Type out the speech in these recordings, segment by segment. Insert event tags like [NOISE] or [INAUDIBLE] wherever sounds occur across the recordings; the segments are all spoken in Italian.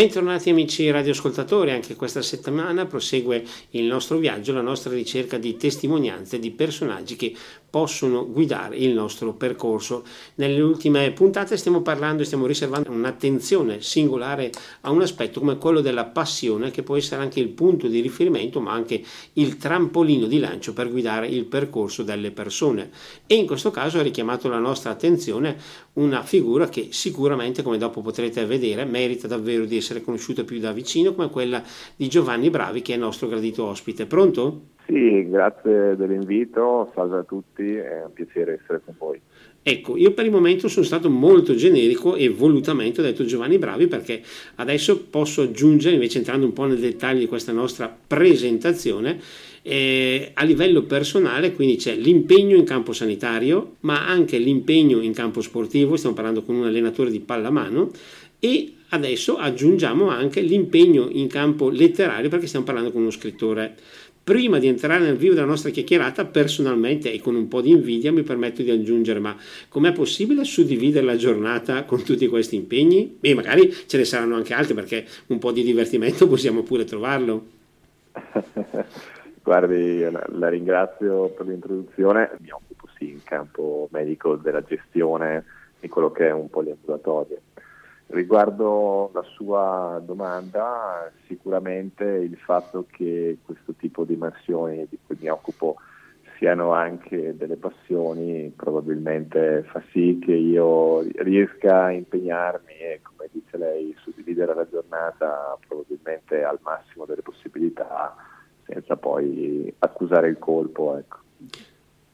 Bentornati amici radioascoltatori, anche questa settimana prosegue il nostro viaggio, la nostra ricerca di testimonianze di personaggi che possono guidare il nostro percorso. Nelle ultime puntate stiamo parlando e stiamo riservando un'attenzione singolare a un aspetto come quello della passione che può essere anche il punto di riferimento ma anche il trampolino di lancio per guidare il percorso delle persone e in questo caso ha richiamato la nostra attenzione una figura che sicuramente come dopo potrete vedere merita davvero di essere conosciuta più da vicino come quella di Giovanni Bravi che è il nostro gradito ospite. Pronto? Sì, grazie dell'invito, salve a tutti, è un piacere essere con voi. Ecco, io per il momento sono stato molto generico e volutamente ho detto Giovanni Bravi perché adesso posso aggiungere, invece entrando un po' nel dettaglio di questa nostra presentazione, eh, a livello personale, quindi c'è l'impegno in campo sanitario, ma anche l'impegno in campo sportivo, stiamo parlando con un allenatore di pallamano, e adesso aggiungiamo anche l'impegno in campo letterario perché stiamo parlando con uno scrittore prima di entrare nel vivo della nostra chiacchierata, personalmente e con un po' di invidia mi permetto di aggiungere, ma com'è possibile suddividere la giornata con tutti questi impegni? E magari ce ne saranno anche altri perché un po' di divertimento possiamo pure trovarlo. [LAUGHS] Guardi, la ringrazio per l'introduzione, mi occupo sì in campo medico della gestione di quello che è un poliambulatorio Riguardo la sua domanda, sicuramente il fatto che questo tipo di mansioni di cui mi occupo siano anche delle passioni probabilmente fa sì che io riesca a impegnarmi e come dice lei suddividere la giornata probabilmente al massimo delle possibilità senza poi accusare il colpo. Ecco.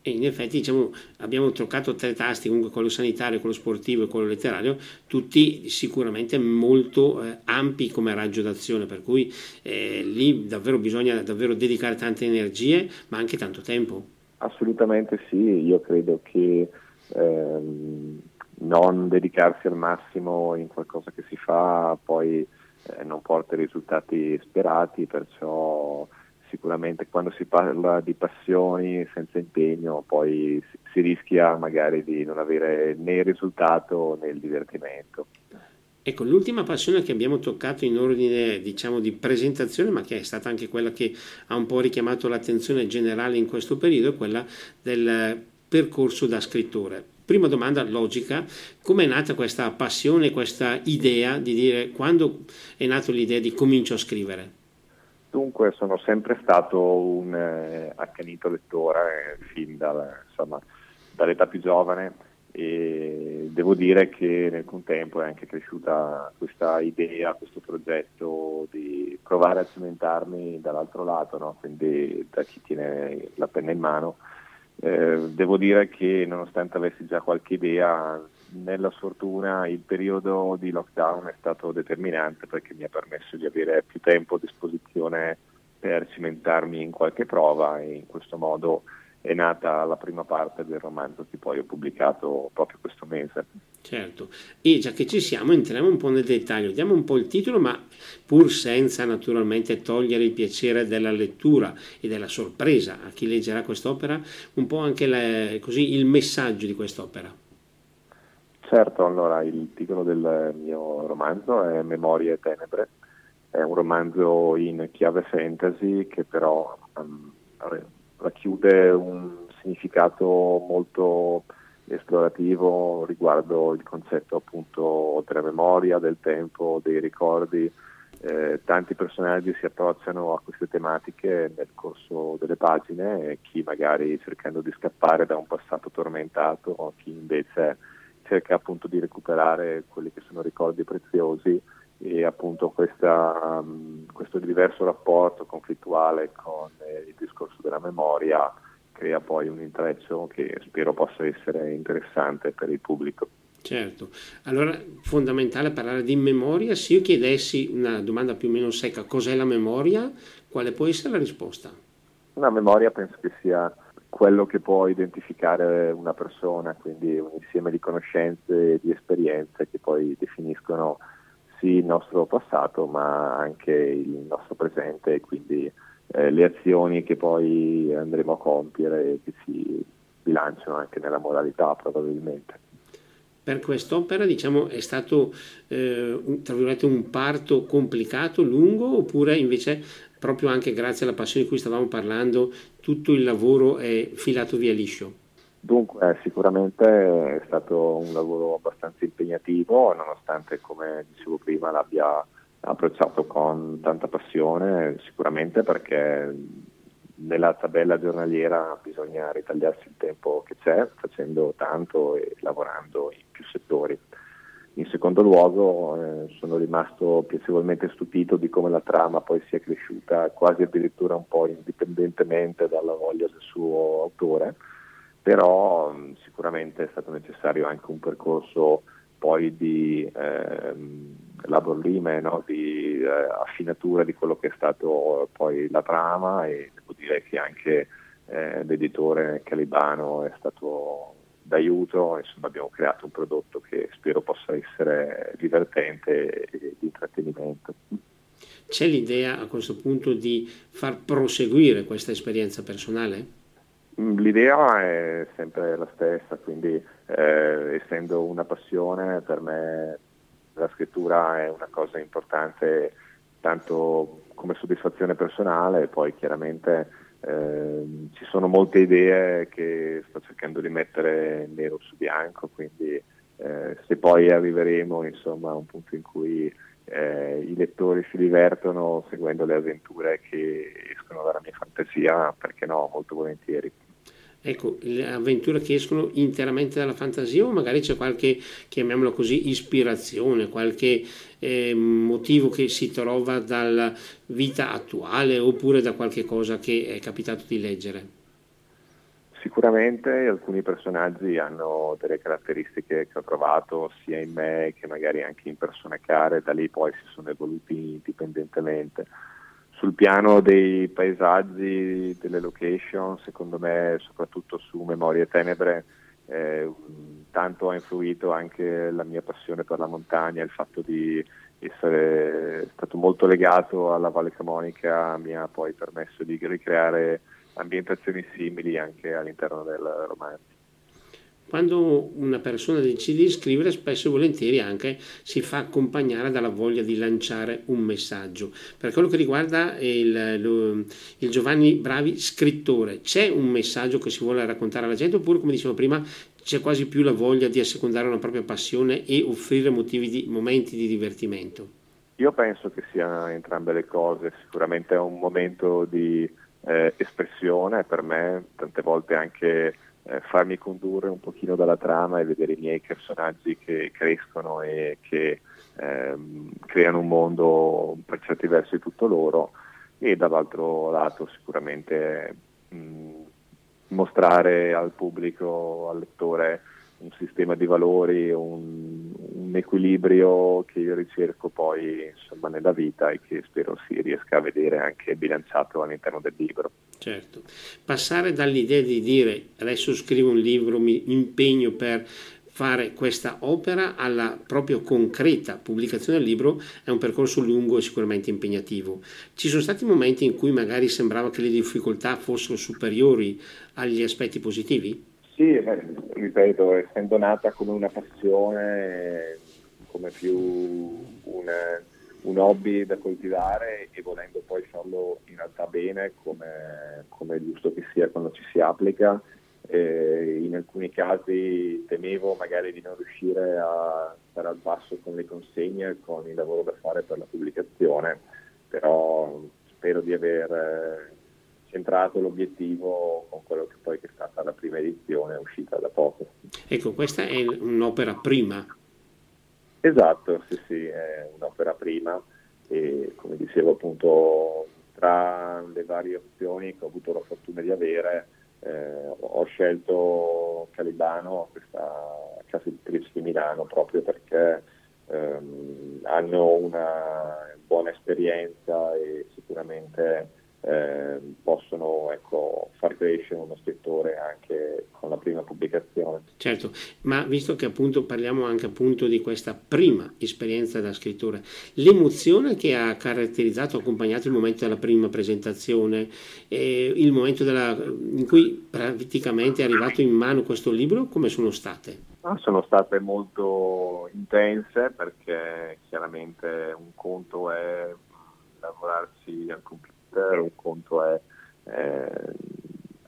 E in effetti diciamo, abbiamo toccato tre tasti, comunque quello sanitario, quello sportivo e quello letterario, tutti sicuramente molto eh, ampi come raggio d'azione, per cui eh, lì davvero bisogna davvero dedicare tante energie, ma anche tanto tempo. Assolutamente sì, io credo che ehm, non dedicarsi al massimo in qualcosa che si fa poi eh, non porta i risultati sperati, perciò sicuramente quando si parla di passioni senza impegno poi si, rischia magari di non avere né il risultato né il divertimento. Ecco, l'ultima passione che abbiamo toccato in ordine diciamo, di presentazione, ma che è stata anche quella che ha un po' richiamato l'attenzione generale in questo periodo, è quella del percorso da scrittore. Prima domanda logica, come è nata questa passione, questa idea di dire quando è nata l'idea di comincio a scrivere? Dunque sono sempre stato un eh, accanito lettore fin dal, insomma, dall'età più giovane e devo dire che nel contempo è anche cresciuta questa idea, questo progetto di provare a cimentarmi dall'altro lato, no? quindi da chi tiene la penna in mano. Eh, devo dire che nonostante avessi già qualche idea, nella sfortuna il periodo di lockdown è stato determinante perché mi ha permesso di avere più tempo a disposizione per cimentarmi in qualche prova e in questo modo è nata la prima parte del romanzo che poi ho pubblicato proprio questo mese. Certo, e già che ci siamo entriamo un po' nel dettaglio, diamo un po' il titolo ma pur senza naturalmente togliere il piacere della lettura e della sorpresa a chi leggerà quest'opera, un po' anche la, così, il messaggio di quest'opera. Certo, allora il titolo del mio romanzo è Memorie e Tenebre, è un romanzo in chiave fantasy che però um, racchiude un significato molto esplorativo riguardo il concetto appunto della memoria, del tempo, dei ricordi. Eh, tanti personaggi si approcciano a queste tematiche nel corso delle pagine, chi magari cercando di scappare da un passato tormentato, chi invece cerca appunto di recuperare quelli che sono ricordi preziosi e appunto questa, um, questo diverso rapporto conflittuale con eh, il discorso della memoria crea poi un intreccio che spero possa essere interessante per il pubblico. Certo, allora fondamentale parlare di memoria, se io chiedessi una domanda più o meno secca, cos'è la memoria, quale può essere la risposta? Una memoria penso che sia quello che può identificare una persona, quindi un insieme di conoscenze e di esperienze che poi definiscono sì il nostro passato ma anche il nostro presente e quindi eh, le azioni che poi andremo a compiere e che si bilanciano anche nella moralità probabilmente. per quest'opera diciamo, è stato eh, un, un parto complicato, lungo, oppure invece proprio anche grazie alla passione di cui stavamo parlando tutto il lavoro è filato via liscio? Dunque, eh, sicuramente è stato un lavoro abbastanza impegnativo, nonostante, come dicevo prima, l'abbia approcciato con tanta passione, sicuramente perché nella tabella giornaliera bisogna ritagliarsi il tempo che c'è, facendo tanto e lavorando in più settori. In secondo luogo eh, sono rimasto piacevolmente stupito di come la trama poi sia cresciuta quasi addirittura un po' indipendentemente dalla voglia del suo autore, però mh, sicuramente è stato necessario anche un percorso poi di ehm, labor lime, no? di eh, affinatura di quello che è stato poi la trama e devo dire che anche eh, l'editore Calibano è stato d'aiuto, insomma abbiamo creato un prodotto che spero possa essere divertente e di intrattenimento. C'è l'idea a questo punto di far proseguire questa esperienza personale? Mm, l'idea è sempre la stessa, quindi eh, essendo una passione per me la scrittura è una cosa importante tanto come soddisfazione personale e poi chiaramente eh, ci sono molte idee che sto cercando di mettere nero su bianco, quindi eh, se poi arriveremo insomma, a un punto in cui eh, i lettori si divertono seguendo le avventure che escono dalla mia fantasia, perché no, molto volentieri. Ecco, le avventure che escono interamente dalla fantasia o magari c'è qualche, chiamiamolo così, ispirazione, qualche eh, motivo che si trova dalla vita attuale oppure da qualche cosa che è capitato di leggere? Sicuramente alcuni personaggi hanno delle caratteristiche che ho trovato sia in me che magari anche in persone care, da lì poi si sono evoluti indipendentemente sul piano dei paesaggi, delle location, secondo me soprattutto su Memorie Tenebre, eh, tanto ha influito anche la mia passione per la montagna, il fatto di essere stato molto legato alla Valle Camonica mi ha poi permesso di ricreare ambientazioni simili anche all'interno del romanzo quando una persona decide di scrivere spesso e volentieri anche si fa accompagnare dalla voglia di lanciare un messaggio. Per quello che riguarda il, il, Giovanni Bravi scrittore, c'è un messaggio che si vuole raccontare alla gente oppure come dicevo prima c'è quasi più la voglia di assecondare una propria passione e offrire di, momenti di divertimento? Io penso che siano entrambe le cose, sicuramente è un momento di eh, espressione per me, tante volte anche eh, farmi condurre un pochino dalla trama e vedere i miei personaggi che crescono e che ehm, creano un mondo per certi versi tutto loro. E dall'altro lato sicuramente mh, mostrare al pubblico, al lettore un sistema di valori, un, un, equilibrio che io ricerco poi insomma, nella vita e che spero si riesca a vedere anche bilanciato all'interno del libro. Certo, passare dall'idea di dire adesso scrivo un libro, mi impegno per fare questa opera alla proprio concreta pubblicazione del libro è un percorso lungo e sicuramente impegnativo. Ci sono stati momenti in cui magari sembrava che le difficoltà fossero superiori agli aspetti positivi? Sì, eh, ripeto, essendo nata come una passione, come più un, un, hobby da coltivare e volendo poi farlo in realtà bene, come, come è giusto che sia quando ci si applica, eh, in alcuni casi temevo magari di non riuscire a stare al passo con le consegne, con il lavoro da fare per la pubblicazione, però spero di aver centrato l'obiettivo con quello che poi è stata la prima edizione uscita da poco. Ecco, questa è un'opera prima. Esatto, sì, sì, è un'opera prima e come dicevo appunto tra le varie opzioni che ho avuto la fortuna di avere eh, ho scelto Calibano, questa casa editrice di Milano, proprio perché ehm, hanno una buona esperienza e sicuramente eh, possono ecco, far crescere uno scrittore anche con la prima pubblicazione. Certo, ma visto che appunto parliamo anche appunto di questa prima esperienza da scrittore, l'emozione che ha caratterizzato, accompagnato il momento della prima presentazione, eh, il momento della, in cui praticamente è arrivato in mano questo libro, come sono state? Ah, sono state molto intense perché chiaramente un conto è lavorarsi al computer, un conto è eh,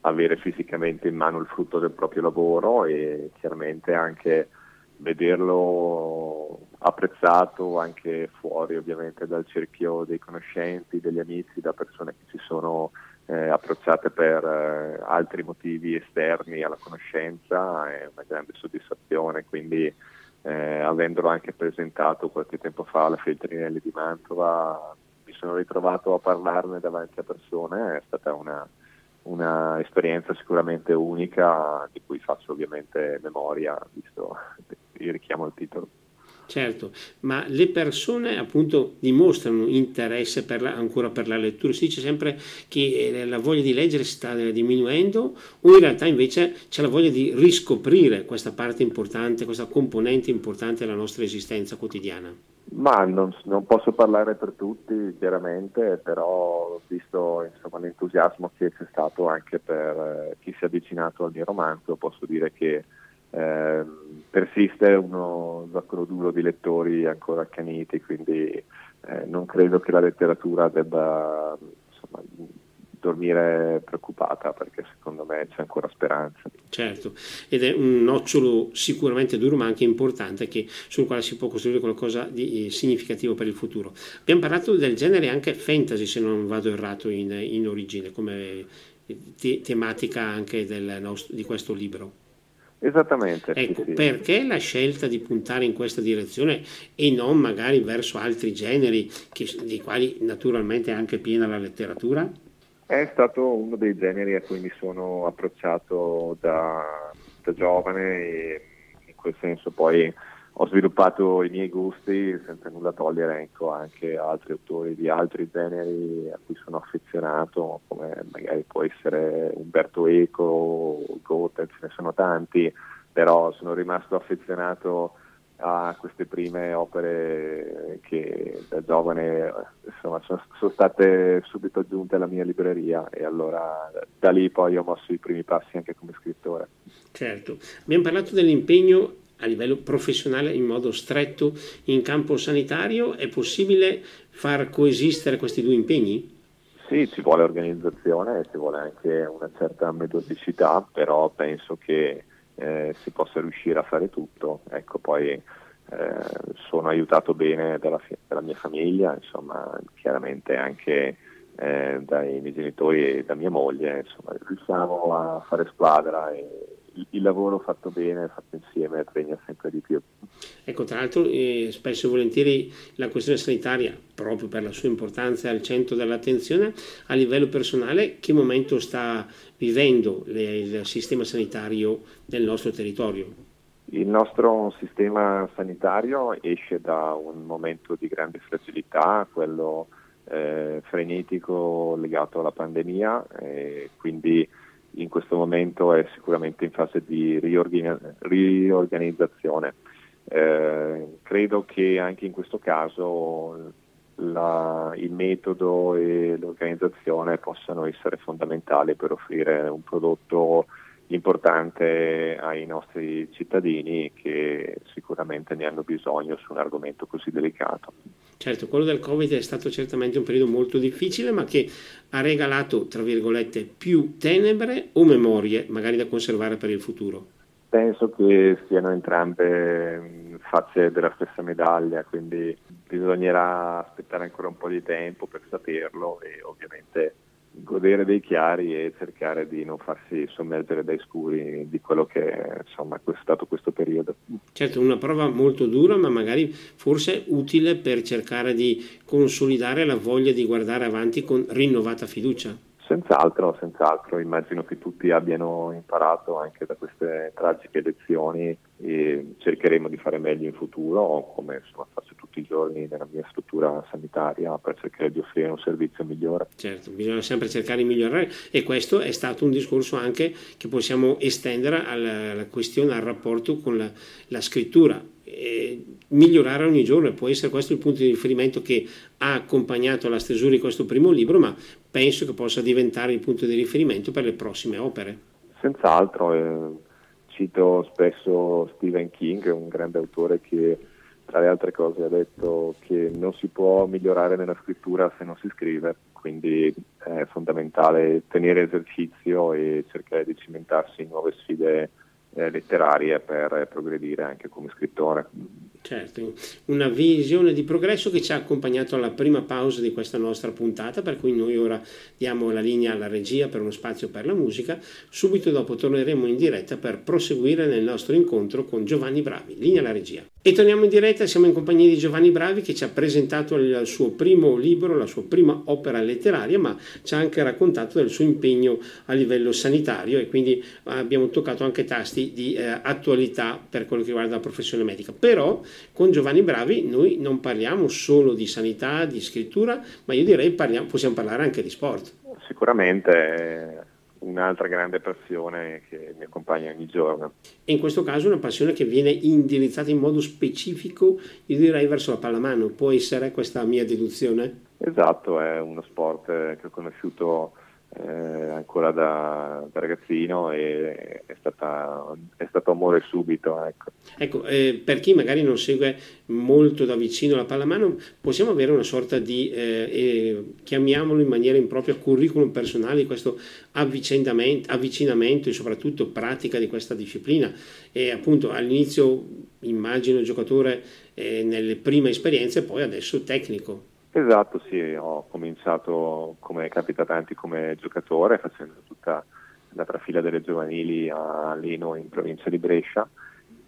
avere fisicamente in mano il frutto del proprio lavoro e chiaramente anche vederlo apprezzato anche fuori ovviamente dal cerchio dei conoscenti, degli amici, da persone che ci sono eh, approcciate per eh, altri motivi esterni alla conoscenza, è una grande soddisfazione, quindi eh, avendolo anche presentato qualche tempo fa alla Feltrinelli di Mantova, mi sono ritrovato a parlarne davanti a persone, è stata una, una esperienza sicuramente unica di cui faccio ovviamente memoria, visto [LAUGHS] il richiamo al titolo. Certo, ma le persone appunto dimostrano interesse per la, ancora per la lettura, si dice sempre che eh, la voglia di leggere sta diminuendo o in realtà invece c'è la voglia di riscoprire questa parte importante, questa componente importante della nostra esistenza quotidiana? Ma non, non posso parlare per tutti chiaramente, però visto insomma, l'entusiasmo che c'è stato anche per eh, chi si è avvicinato al mio romanzo, posso dire che eh, persiste uno zoccolo duro di lettori ancora accaniti, quindi eh, non credo che la letteratura debba insomma, dormire preoccupata perché secondo me c'è ancora speranza. Certo, ed è un nocciolo sicuramente duro ma anche importante che, sul quale si può costruire qualcosa di eh, significativo per il futuro. Abbiamo parlato del genere anche fantasy se non vado errato in, in origine come te- tematica anche nostro, di questo libro. Esattamente. Ecco, sì, sì. perché la scelta di puntare in questa direzione e non magari verso altri generi che, di quali naturalmente è anche piena la letteratura? È stato uno dei generi a cui mi sono approcciato da, da giovane e in quel senso poi ho sviluppato i miei gusti senza nulla togliere ecco, anche altri autori di altri generi a cui sono affezionato, come magari può essere Umberto Eco, Goethe, ce ne sono tanti, però sono rimasto affezionato a queste prime opere che da giovane insomma, sono, sono, state subito aggiunte alla mia libreria e allora da lì poi ho mosso i primi passi anche come scrittore. Certo, abbiamo parlato dell'impegno a livello professionale in modo stretto in campo sanitario, è possibile far coesistere questi due impegni? Sì, ci vuole organizzazione, ci vuole anche una certa metodicità, però penso che eh, si possa riuscire a fare tutto. Ecco, poi eh, sono aiutato bene dalla, dalla, mia famiglia, insomma, chiaramente anche eh, dai miei genitori e da mia moglie, insomma, riusciamo a fare squadra e il lavoro fatto bene, fatto insieme, premia sempre di più. Ecco, tra l'altro eh, spesso e volentieri la questione sanitaria, proprio per la sua importanza, è al centro dell'attenzione. A livello personale, che momento sta vivendo le, il sistema sanitario del nostro territorio? Il nostro sistema sanitario esce da un momento di grande fragilità, quello eh, frenetico legato alla pandemia, e quindi in questo momento è sicuramente in fase di riorganizzazione. Eh, credo che anche in questo caso la, il metodo e l'organizzazione possano essere fondamentali per offrire un prodotto importante ai nostri cittadini che sicuramente ne hanno bisogno su un argomento così delicato. Certo, quello del Covid è stato certamente un periodo molto difficile, ma che ha regalato, tra virgolette, più tenebre o memorie, magari da conservare per il futuro? Penso che siano entrambe facce della stessa medaglia, quindi bisognerà aspettare ancora un po' di tempo per saperlo e ovviamente godere dei chiari e cercare di non farsi sommergere dai scuri di quello che insomma, è stato questo periodo. Certo, una prova molto dura, ma magari forse utile per cercare di consolidare la voglia di guardare avanti con rinnovata fiducia. Senz'altro, senz'altro, immagino che tutti abbiano imparato anche da queste tragiche lezioni e cercheremo di fare meglio in futuro, come insomma, faccio tutti i giorni nella mia struttura sanitaria per cercare di offrire un servizio migliore. Certo, bisogna sempre cercare di migliorare e questo è stato un discorso anche che possiamo estendere alla, alla questione, al rapporto con la, la scrittura eh, migliorare ogni giorno e può essere questo il punto di riferimento che ha accompagnato la stesura di questo primo libro, ma penso che possa diventare il punto di riferimento per le prossime opere. Senz'altro, eh, cito spesso Stephen King, un grande autore che tra le altre cose ha detto che non si può migliorare nella scrittura se non si scrive, quindi è fondamentale tenere esercizio e cercare di cimentarsi in nuove sfide eh, letterarie per progredire anche come scrittore. Certo, una visione di progresso che ci ha accompagnato alla prima pausa di questa nostra puntata, per cui noi ora diamo la linea alla regia per uno spazio per la musica. Subito dopo torneremo in diretta per proseguire nel nostro incontro con Giovanni Bravi. Linea alla regia. E torniamo in diretta, siamo in compagnia di Giovanni Bravi che ci ha presentato il suo primo libro, la sua prima opera letteraria, ma ci ha anche raccontato del suo impegno a livello sanitario e quindi abbiamo toccato anche tasti di eh, attualità per quello che riguarda la professione medica. Però con Giovanni Bravi noi non parliamo solo di sanità, di scrittura, ma io direi parliamo, possiamo parlare anche di sport. Sicuramente un'altra grande passione che mi accompagna ogni giorno. E in questo caso una passione che viene indirizzata in modo specifico, io direi verso la pallamano, può essere questa mia deduzione? Esatto, è uno sport che ho conosciuto eh, ancora da, da, ragazzino e è, stata, è, stato amore subito. Ecco, ecco eh, per chi magari non segue molto da vicino la pallamano, possiamo avere una sorta di, eh, chiamiamolo in maniera impropria, curriculum personale di questo avvicinamento e soprattutto pratica di questa disciplina. E appunto all'inizio immagino il giocatore eh, nelle prime esperienze, poi adesso tecnico. Esatto, sì, ho cominciato come capita tanti come giocatore facendo tutta la trafila delle giovanili a Leno in provincia di Brescia.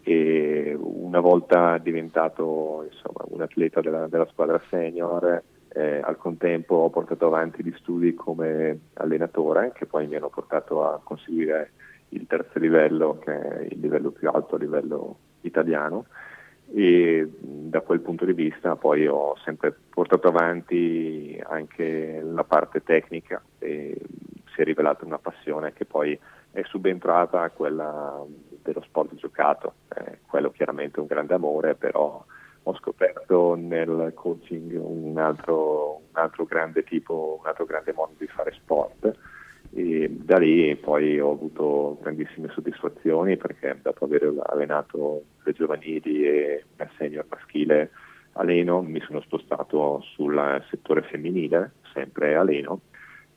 E una volta diventato insomma, un atleta della, della squadra senior eh, al contempo ho portato avanti gli studi come allenatore che poi mi hanno portato a conseguire il terzo livello che è il livello più alto a livello italiano e da quel punto di vista poi ho sempre portato avanti anche la parte tecnica e si è rivelata una passione che poi è subentrata a quella dello sport giocato, eh, quello chiaramente è un grande amore, però ho scoperto nel coaching un altro, un altro grande tipo, un altro grande modo di fare sport e da lì poi ho avuto grandissime soddisfazioni perché dopo aver allenato le giovanili e la senior maschile a Leno mi sono spostato sul settore femminile, sempre a Leno,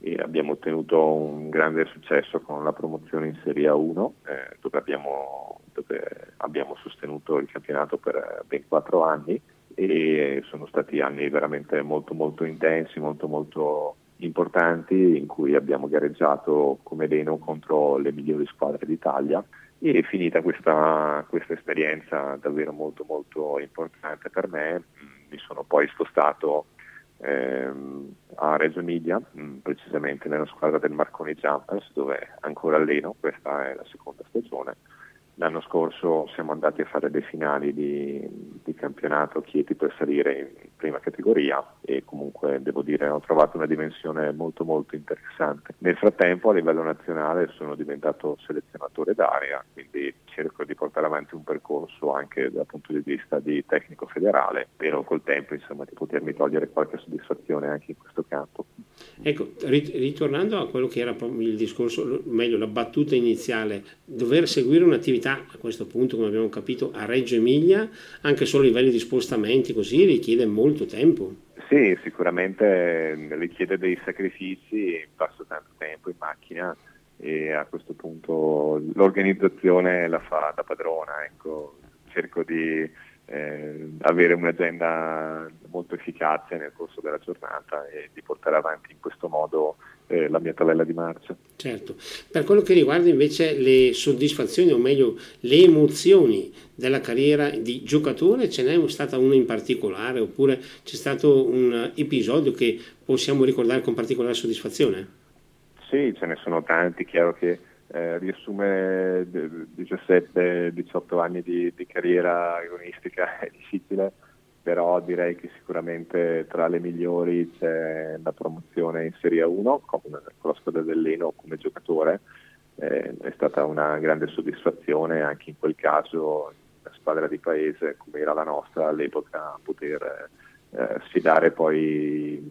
e abbiamo ottenuto un grande successo con la promozione in Serie A1 eh, dove, abbiamo, dove abbiamo sostenuto il campionato per ben quattro anni e sono stati anni veramente molto molto intensi, molto molto importanti in cui abbiamo gareggiato come Leno contro le migliori squadre d'Italia e finita questa, questa esperienza davvero molto molto importante per me mi sono poi spostato ehm, a Reggio Emilia, mh, precisamente nella squadra del Marconi Jumpers dove ancora alleno, questa è la seconda stagione. L'anno scorso siamo andati a fare le finali di, di, campionato Chieti per salire in prima categoria e comunque devo dire ho trovato una dimensione molto molto interessante. Nel frattempo a livello nazionale sono diventato selezionatore d'area, quindi cerco di portare avanti un percorso anche dal punto di vista di tecnico federale, spero col tempo insomma, di potermi togliere qualche soddisfazione anche in questo campo. Ecco, ritornando a quello che era il discorso, meglio la battuta iniziale, dover seguire un'attività a questo punto, come abbiamo capito, a Reggio Emilia, anche solo a livello di spostamenti così, richiede molto tempo. Sì, sicuramente richiede dei sacrifici, passo tanto tempo in macchina e a questo punto l'organizzazione la fa da padrona, ecco. cerco di eh, avere un'agenda molto efficace nel corso della giornata e di portare avanti in questo modo eh, la mia tabella di marcia. Certo, per quello che riguarda invece le soddisfazioni o meglio le emozioni della carriera di giocatore, ce n'è stata una in particolare oppure c'è stato un episodio che possiamo ricordare con particolare soddisfazione? Sì, ce ne sono tanti, chiaro che eh, riassume 17-18 anni di, di, carriera agonistica è [LAUGHS] difficile, però direi che sicuramente tra le migliori c'è la promozione in Serie 1 con, la squadra dell'Eno come giocatore, eh, è stata una grande soddisfazione anche in quel caso una squadra di paese come era la nostra all'epoca poter eh, sfidare poi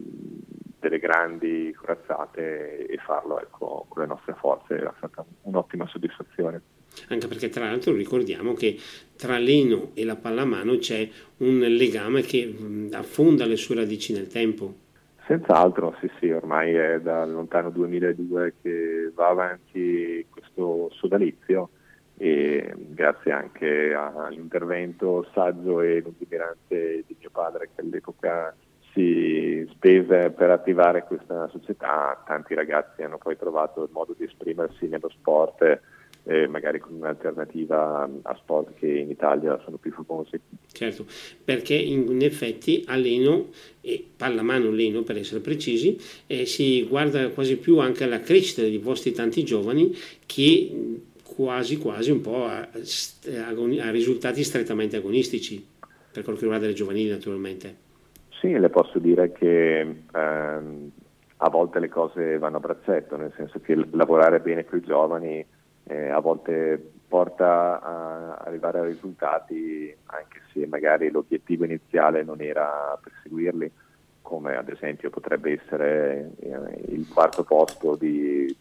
delle grandi corazzate e farlo ecco, con le nostre forze era stata un'ottima soddisfazione. Anche perché tra l'altro ricordiamo che tra l'eno e la pallamano c'è un legame che affonda le sue radici nel tempo. Senz'altro, sì sì, ormai è dal lontano 2002 che va avanti questo sodalizio e grazie anche all'intervento saggio e lungimirante di mio padre che all'epoca si spese per attivare questa società, tanti ragazzi hanno poi trovato il modo di esprimersi nello sport eh, magari con un'alternativa a sport che in Italia sono più famosi. Certo, perché in effetti a Leno, e pallamano Leno per essere precisi, eh, si guarda quasi più anche alla crescita dei vostri tanti giovani che quasi quasi un po' a, a, risultati strettamente agonistici, per quello che riguarda le giovanili naturalmente. Sì, le posso dire che ehm, a volte le cose vanno a braccetto, nel senso che lavorare bene con i giovani eh, a volte porta a arrivare a risultati anche se magari l'obiettivo iniziale non era perseguirli, come ad esempio potrebbe essere eh, il quarto posto di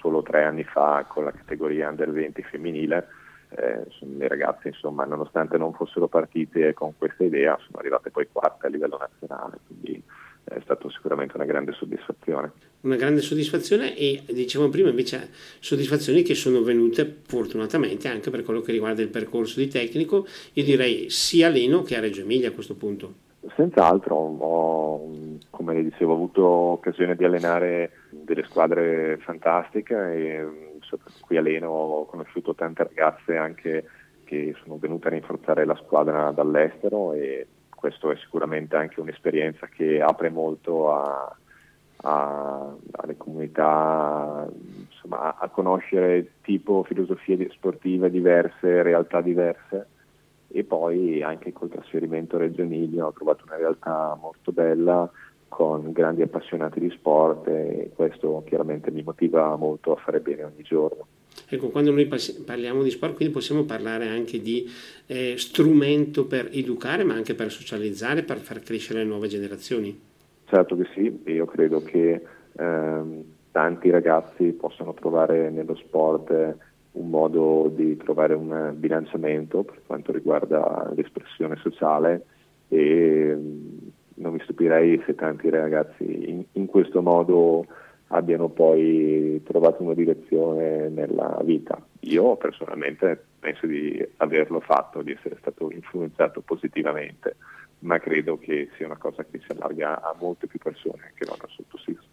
solo tre anni fa con la categoria under 20 femminile. Eh, le ragazze insomma nonostante non fossero partite con questa idea sono arrivate poi quarte a livello nazionale quindi è stata sicuramente una grande soddisfazione. Una grande soddisfazione e dicevamo prima invece soddisfazioni che sono venute fortunatamente anche per quello che riguarda il percorso di tecnico, io direi sia a Leno che a Reggio Emilia a questo punto. Senz'altro, ho, come le dicevo, ho avuto occasione di allenare delle squadre fantastiche e qui a Leno ho conosciuto tante ragazze anche che sono venute a rinforzare la squadra dall'estero e questo è sicuramente anche un'esperienza che apre molto a, a, alle comunità, insomma, a, conoscere tipo filosofie sportive diverse, realtà diverse e poi anche col trasferimento Reggio Emilia ho trovato una realtà molto bella con grandi appassionati di sport e questo chiaramente mi motiva molto a fare bene ogni giorno. Ecco, quando noi parliamo di sport, quindi possiamo parlare anche di eh, strumento per educare, ma anche per socializzare, per far crescere le nuove generazioni. Certo che sì, io credo che ehm, tanti ragazzi possano trovare nello sport un modo di trovare un bilanciamento per quanto riguarda l'espressione sociale e mm, non mi stupirei se tanti ragazzi in, in questo modo abbiano poi trovato una direzione nella vita. Io personalmente penso di averlo fatto, di essere stato influenzato positivamente, ma credo che sia una cosa che si allarga a molte più persone che al sottoscritto.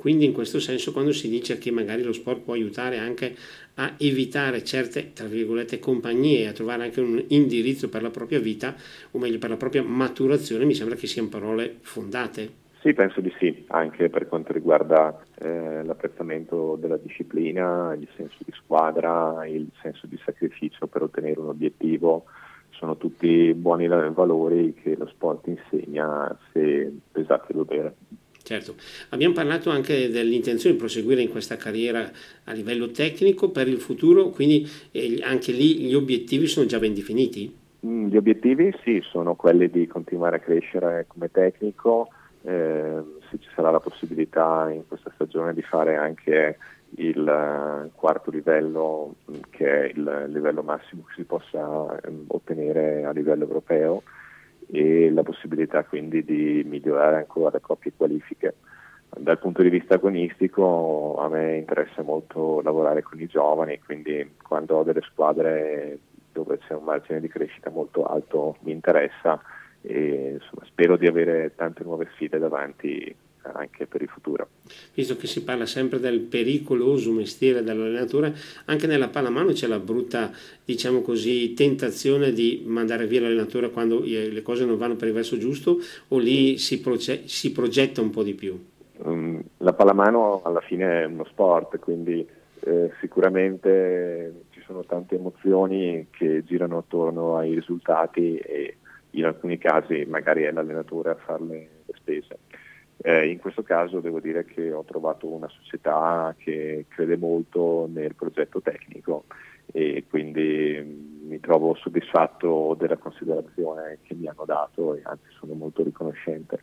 Quindi in questo senso quando si dice che magari lo sport può aiutare anche a evitare certe, tra virgolette, compagnie, a trovare anche un indirizzo per la propria vita, o meglio per la propria maturazione, mi sembra che siano parole fondate. Sì, penso di sì, anche per quanto riguarda eh, l'apprezzamento della disciplina, il senso di squadra, il senso di sacrificio per ottenere un obiettivo, sono tutti buoni valori che lo sport insegna se pesati a dovere. Certo, abbiamo parlato anche dell'intenzione di proseguire in questa carriera a livello tecnico per il futuro, quindi eh, anche lì gli obiettivi sono già ben definiti? Mm, gli obiettivi sì, sono quelli di continuare a crescere come tecnico, eh, se ci sarà la possibilità in questa stagione di fare anche il uh, quarto livello mm, che è il livello massimo che si possa um, ottenere a livello europeo e la possibilità quindi di migliorare ancora le proprie qualifiche. Dal punto di vista agonistico a me interessa molto lavorare con i giovani, quindi quando ho delle squadre dove c'è un margine di crescita molto alto mi interessa e insomma, spero di avere tante nuove sfide davanti anche per il futuro. Visto che si parla sempre del pericoloso mestiere dell'allenatore, anche nella pallamano c'è la brutta, diciamo così, tentazione di mandare via l'allenatore quando le cose non vanno per il verso giusto o lì si, proge- si progetta un po' di più? Um, la pallamano alla fine è uno sport, quindi eh, sicuramente ci sono tante emozioni che girano attorno ai risultati e in alcuni casi magari è l'allenatore a farle le spese. Eh, in questo caso devo dire che ho trovato una società che crede molto nel progetto tecnico e quindi mm, mi trovo soddisfatto della considerazione che mi hanno dato e anzi sono molto riconoscente.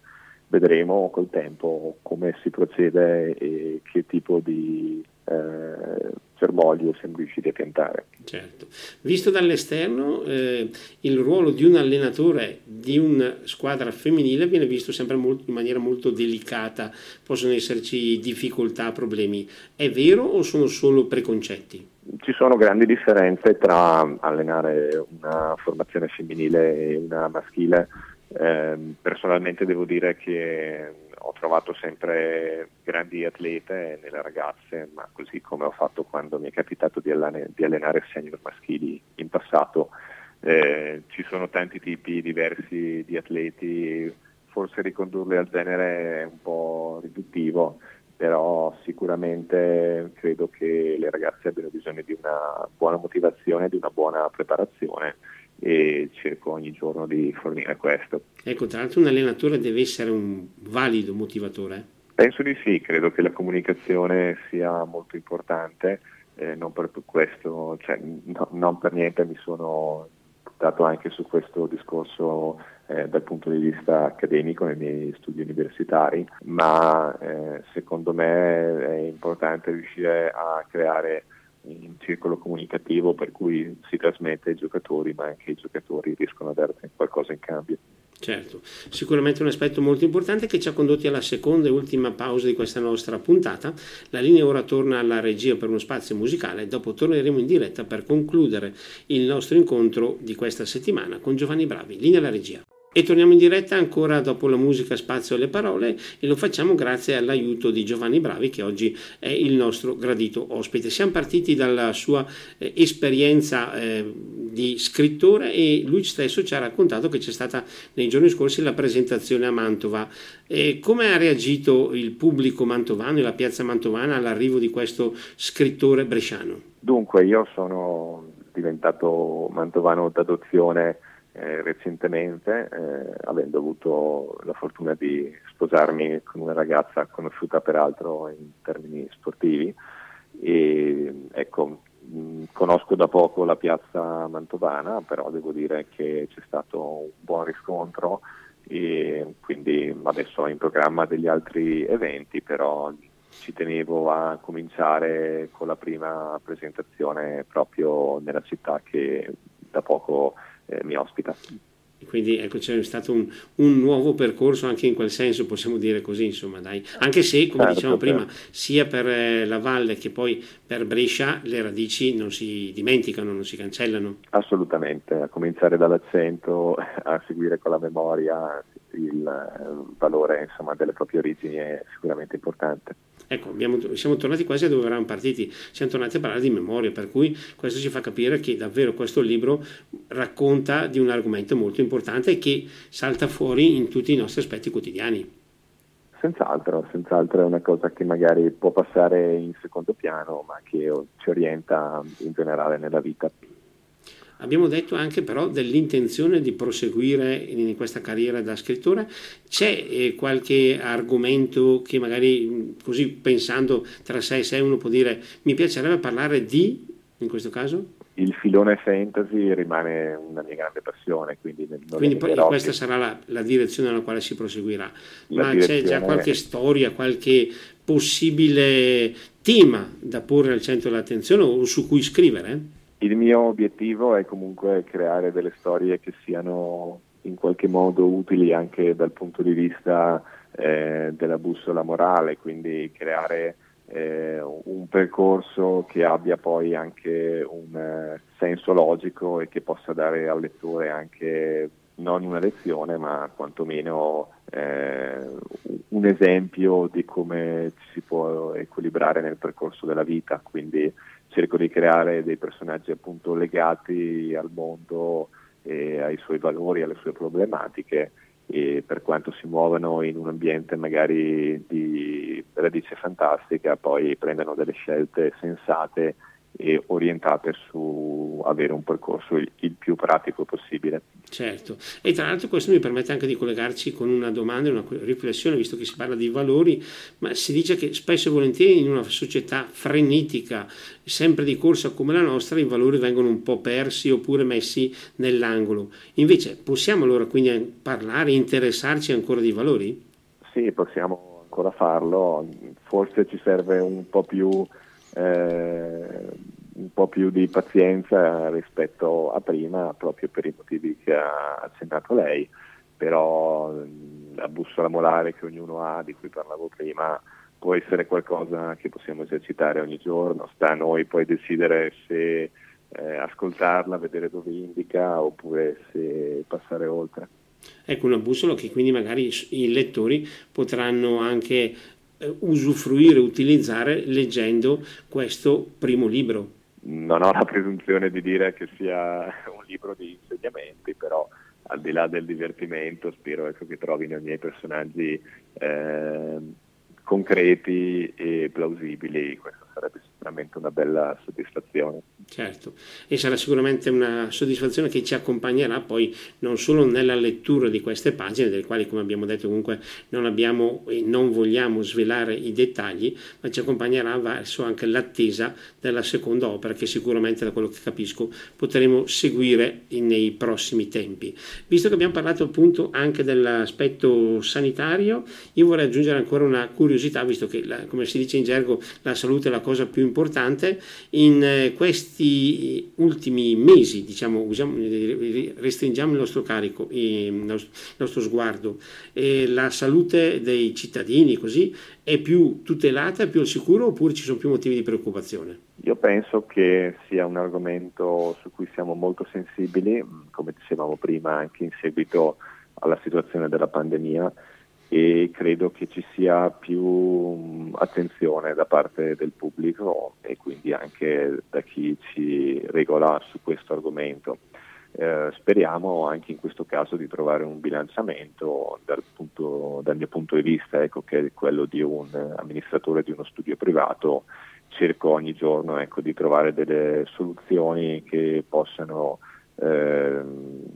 Vedremo col tempo come si procede e che tipo di eh, germogli siamo riusciti a piantare. Certo. Visto dall'esterno, eh, il ruolo di un allenatore di una squadra femminile viene visto sempre molto, in maniera molto delicata, possono esserci difficoltà, problemi. È vero o sono solo preconcetti? Ci sono grandi differenze tra allenare una formazione femminile e una maschile. Eh, personalmente devo dire che ho trovato sempre grandi atlete nelle ragazze, ma così come ho fatto quando mi è capitato di, allenare, di allenare senior maschili in passato. Eh, ci sono tanti tipi diversi di atleti, forse ricondurli al genere è un po' riduttivo, però sicuramente credo che le ragazze abbiano bisogno di una buona motivazione, di una buona preparazione e cerco ogni giorno di fornire questo. Ecco, tra l'altro un allenatore deve essere un valido motivatore? Penso di sì, credo che la comunicazione sia molto importante, eh, non per questo, cioè, no, non per niente mi sono dato anche su questo discorso eh, dal punto di vista accademico nei miei studi universitari, ma eh, secondo me è importante riuscire a creare un circolo comunicativo per cui si trasmette ai giocatori, ma anche i giocatori riescono a dare qualcosa in cambio. Certo, sicuramente un aspetto molto importante che ci ha condotti alla seconda e ultima pausa di questa nostra puntata. La linea ora torna alla regia per uno spazio musicale, dopo torneremo in diretta per concludere il nostro incontro di questa settimana con Giovanni Bravi. Linea alla regia. E torniamo in diretta ancora dopo la musica Spazio alle parole e lo facciamo grazie all'aiuto di Giovanni Bravi che oggi è il nostro gradito ospite. Siamo partiti dalla sua eh, esperienza eh, di scrittore e lui stesso ci ha raccontato che c'è stata nei giorni scorsi la presentazione a Mantova. Come ha reagito il pubblico mantovano e la piazza mantovana all'arrivo di questo scrittore bresciano? Dunque, io sono diventato mantovano d'adozione eh, recentemente, eh, avendo avuto la fortuna di sposarmi con una ragazza conosciuta peraltro in termini sportivi. E, ecco, mh, conosco da poco la piazza mantovana, però devo dire che c'è stato un buon riscontro e quindi adesso ho in programma degli altri eventi, però ci tenevo a cominciare con la prima presentazione proprio nella città che da poco eh, mi ospita. Quindi ecco, c'è stato un, un, nuovo percorso anche in quel senso, possiamo dire così, insomma, dai. Anche se, come certo, dicevamo prima, certo. sia per eh, la valle che poi per Brescia le radici non si dimenticano, non si cancellano. Assolutamente, a cominciare dall'accento, a seguire con la memoria il eh, valore insomma, delle proprie origini è sicuramente importante. Ecco, abbiamo, siamo tornati quasi a dove eravamo partiti, siamo tornati a parlare di memoria, per cui questo ci fa capire che davvero questo libro racconta di un argomento molto importante che salta fuori in tutti i nostri aspetti quotidiani. Senz'altro, senz'altro è una cosa che magari può passare in secondo piano, ma che ci orienta in generale nella vita. Abbiamo detto anche però dell'intenzione di proseguire in questa carriera da scrittore. C'è eh, qualche argomento che magari così pensando tra sé e sé uno può dire mi piacerebbe parlare di, in questo caso? il filone fantasy rimane una mia grande passione. Quindi, quindi questa sarà la, la, direzione alla quale si proseguirà. La Ma c'è già qualche storia, qualche possibile tema da porre al centro dell'attenzione o su cui scrivere? Il mio obiettivo è comunque creare delle storie che siano in qualche modo utili anche dal punto di vista eh, della bussola morale, quindi creare eh, un percorso che abbia poi anche un eh, senso logico e che possa dare al lettore anche non una lezione, ma quantomeno eh, un esempio di come ci si può equilibrare nel percorso della vita. Quindi cerco di creare dei personaggi appunto legati al mondo e ai suoi valori, alle sue problematiche e per quanto si muovono in un ambiente magari di radice fantastica poi prendano delle scelte sensate e orientate su avere un percorso il, il, più pratico possibile. Certo, e tra l'altro questo mi permette anche di collegarci con una domanda, una riflessione, visto che si parla di valori, ma si dice che spesso e volentieri in una società frenetica, sempre di corsa come la nostra, i valori vengono un po' persi oppure messi nell'angolo. Invece possiamo allora quindi parlare, interessarci ancora di valori? Sì, possiamo ancora farlo, forse ci serve un po' più eh, un po' più di pazienza rispetto a prima, proprio per i motivi che ha accennato lei, però la bussola molare che ognuno ha, di cui parlavo prima, può essere qualcosa che possiamo esercitare ogni giorno, sta a noi poi decidere se eh, ascoltarla, vedere dove indica oppure se passare oltre. Ecco una bussola che quindi magari i lettori potranno anche eh, usufruire, utilizzare leggendo questo primo libro. Non ho la presunzione di dire che sia un libro di insegnamenti, però al di là del divertimento spero ecco, che trovino i miei personaggi eh, concreti e plausibili. Questo sarebbe sicuramente una bella soddisfazione. Certo, e sarà sicuramente una soddisfazione che ci accompagnerà poi non solo nella lettura di queste pagine, delle quali come abbiamo detto comunque non abbiamo e non vogliamo svelare i dettagli, ma ci accompagnerà verso anche l'attesa della seconda opera che sicuramente da quello che capisco potremo seguire nei prossimi tempi. Visto che abbiamo parlato appunto anche dell'aspetto sanitario, io vorrei aggiungere ancora una curiosità, visto che la, come si dice in gergo la salute è la cosa più importante, in eh, questi ultimi mesi, diciamo, usiamo, restringiamo il nostro carico, il nostro sguardo, e la salute dei cittadini così è più tutelata, è più al sicuro oppure ci sono più motivi di preoccupazione? Io penso che sia un argomento su cui siamo molto sensibili, come dicevamo prima anche in seguito alla situazione della pandemia e credo che ci sia più mm, attenzione da parte del pubblico e quindi anche da chi ci regola su questo argomento. Eh, speriamo anche in questo caso di trovare un bilanciamento dal, punto, dal mio punto di vista, ecco, che è quello di un amministratore di uno studio privato. Cerco ogni giorno ecco, di trovare delle soluzioni che possano eh,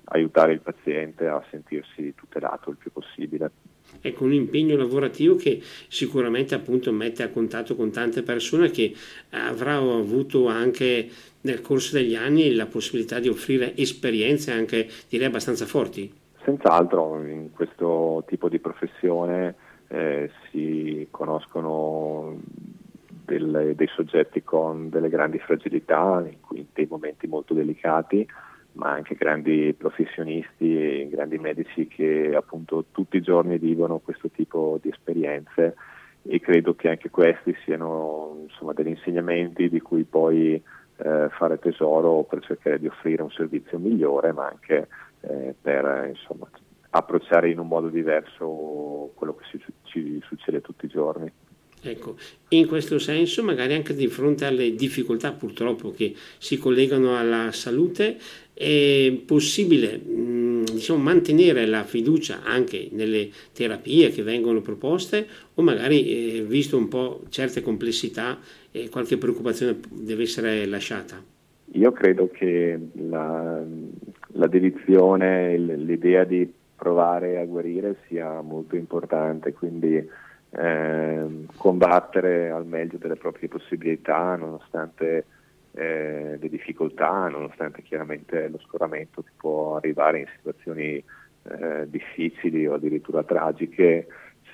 aiutare il paziente a sentirsi tutelato il più possibile ecco, un impegno lavorativo che sicuramente appunto mette a contatto con tante persone che avranno avuto anche nel corso degli anni la possibilità di offrire esperienze anche direi abbastanza forti. Senz'altro in questo tipo di professione eh, si conoscono delle, dei soggetti con delle grandi fragilità, in, cui, in dei momenti molto delicati ma anche grandi professionisti grandi medici che appunto tutti i giorni vivono questo tipo di esperienze e credo che anche questi siano insomma, degli insegnamenti di cui poi eh, fare tesoro per cercare di offrire un servizio migliore, ma anche eh, per insomma, approcciare in un modo diverso quello che ci, ci succede tutti i giorni. Ecco, in questo senso, magari anche di fronte alle difficoltà purtroppo che si collegano alla salute, è possibile mh, diciamo, mantenere la fiducia anche nelle terapie che vengono proposte o magari, eh, visto un po' certe complessità, eh, qualche preoccupazione deve essere lasciata? Io credo che la, la dedizione, l'idea di provare a guarire sia molto importante, quindi eh, combattere al meglio delle proprie possibilità nonostante eh, le difficoltà, nonostante chiaramente lo scoramento che può arrivare in situazioni eh, difficili o addirittura tragiche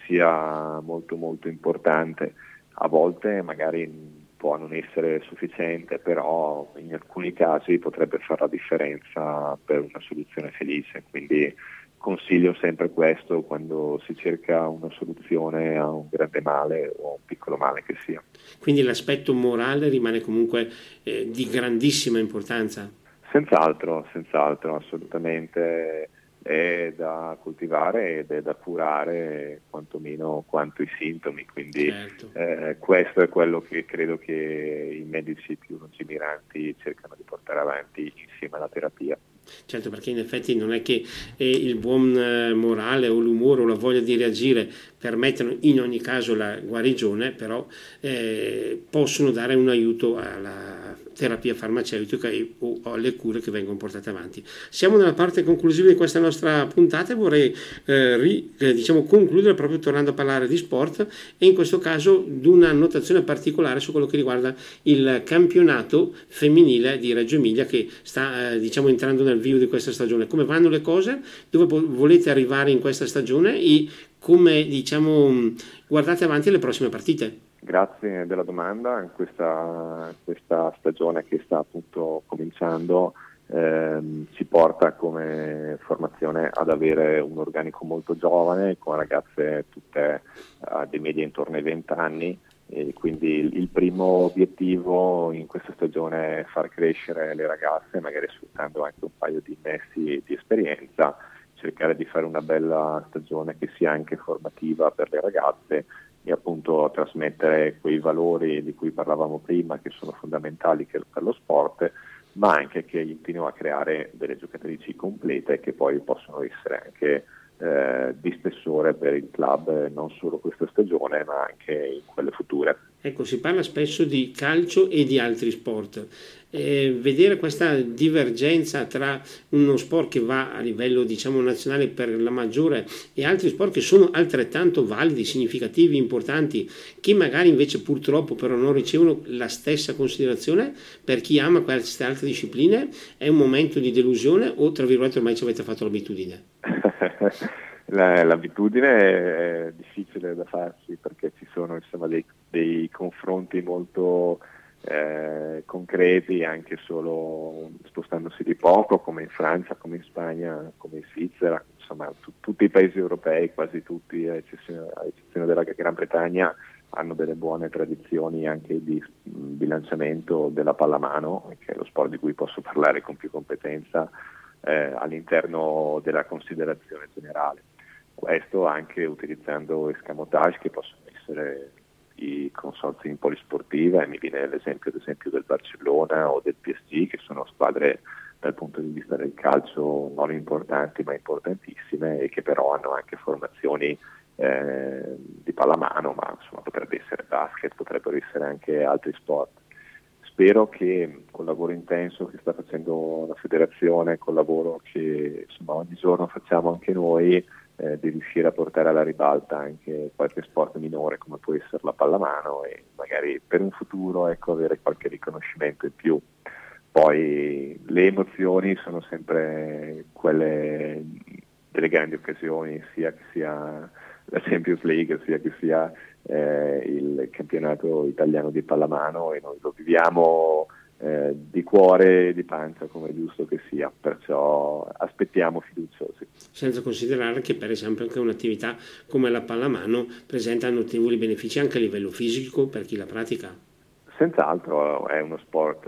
sia molto molto importante. A volte magari può non essere sufficiente, però in alcuni casi potrebbe fare la differenza per una soluzione felice. Quindi consiglio sempre questo quando si cerca una soluzione a un grande male o a un piccolo male che sia. Quindi l'aspetto morale rimane comunque eh, di grandissima importanza? Senz'altro, senz'altro, assolutamente è da coltivare ed è da curare quantomeno quanto i sintomi, quindi certo. eh, questo è quello che credo che i medici più lungimiranti cercano di portare avanti insieme alla terapia. Certo, perché in effetti non è che eh, il buon eh, morale o l'umore o la voglia di reagire permettono in ogni caso la guarigione, però eh, possono dare un aiuto alla terapia farmaceutica o alle cure che vengono portate avanti. Siamo nella parte conclusiva di questa nostra puntata e vorrei eh, ri, eh, diciamo, concludere proprio tornando a parlare di sport e in questo caso di una notazione particolare su quello che riguarda il campionato femminile di Reggio Emilia che sta eh, diciamo, entrando nel vivo di questa stagione. Come vanno le cose? Dove volete arrivare in questa stagione e come diciamo, guardate avanti le prossime partite. Grazie della domanda, questa, questa stagione che sta appunto cominciando ehm, ci porta come formazione ad avere un organico molto giovane con ragazze tutte uh, di media intorno ai 20 anni e quindi il, primo obiettivo in questa stagione è far crescere le ragazze, magari sfruttando anche un paio di messi di esperienza, cercare di fare una bella stagione che sia anche formativa per le ragazze e appunto trasmettere quei valori di cui parlavamo prima che sono fondamentali per lo sport ma anche che aiutino a creare delle giocatrici complete che poi possono essere anche eh, di spessore per il club non solo questa stagione ma anche in quelle future. Ecco, si parla spesso di calcio e di altri sport. Eh, vedere questa divergenza tra uno sport che va a livello diciamo nazionale per la maggiore e altri sport che sono altrettanto validi, significativi, importanti, che magari invece purtroppo però non ricevono la stessa considerazione per chi ama queste altre discipline, è un momento di delusione o tra virgolette ormai ci avete fatto l'abitudine? [LAUGHS] [LAUGHS] l'abitudine è difficile da farsi perché ci sono insomma, dei, dei, confronti molto eh, concreti anche solo spostandosi di poco come in Francia, come in Spagna, come in Svizzera, insomma tu, tutti i paesi europei, quasi tutti a eccezione, a eccezione della Gran Bretagna hanno delle buone tradizioni anche di bilanciamento della pallamano, che è lo sport di cui posso parlare con più competenza eh, all'interno della considerazione generale. Questo anche utilizzando escamotage che possono essere i consorzi in polisportiva e mi viene l'esempio ad esempio del Barcellona o del PSG che sono squadre dal punto di vista del calcio non importanti ma importantissime e che però hanno anche formazioni eh, di pallamano ma insomma potrebbe essere basket, potrebbero essere anche altri sport spero che col lavoro intenso che sta facendo la federazione, col lavoro che insomma, ogni giorno facciamo anche noi, eh, di riuscire a portare alla ribalta anche qualche sport minore come può essere la pallamano e magari per un futuro ecco, avere qualche riconoscimento in più. Poi le emozioni sono sempre quelle delle grandi occasioni, sia che sia la Champions League, sia che sia eh, il campionato italiano di pallamano e noi lo viviamo eh, di cuore e di pancia come è giusto che sia, perciò aspettiamo fiduciosi. Senza considerare che per esempio anche un'attività come la pallamano presenta notevoli benefici anche a livello fisico per chi la pratica. Senz'altro è uno sport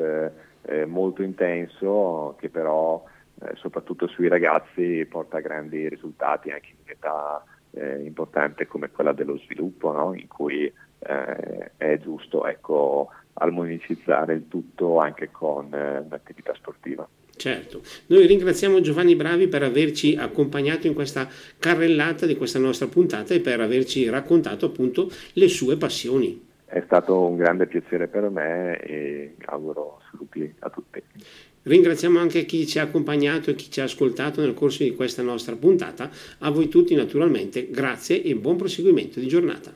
eh, molto intenso che però eh, soprattutto sui ragazzi porta grandi risultati anche in età eh, importante come quella dello sviluppo, no? in cui eh, è giusto ecco, armonicizzare il tutto anche con eh, l'attività sportiva. Certo, noi ringraziamo Giovanni Bravi per averci accompagnato in questa carrellata di questa nostra puntata e per averci raccontato appunto le sue passioni. È stato un grande piacere per me e auguro saluti a tutti. Ringraziamo anche chi ci ha accompagnato e chi ci ha ascoltato nel corso di questa nostra puntata. A voi tutti naturalmente grazie e buon proseguimento di giornata.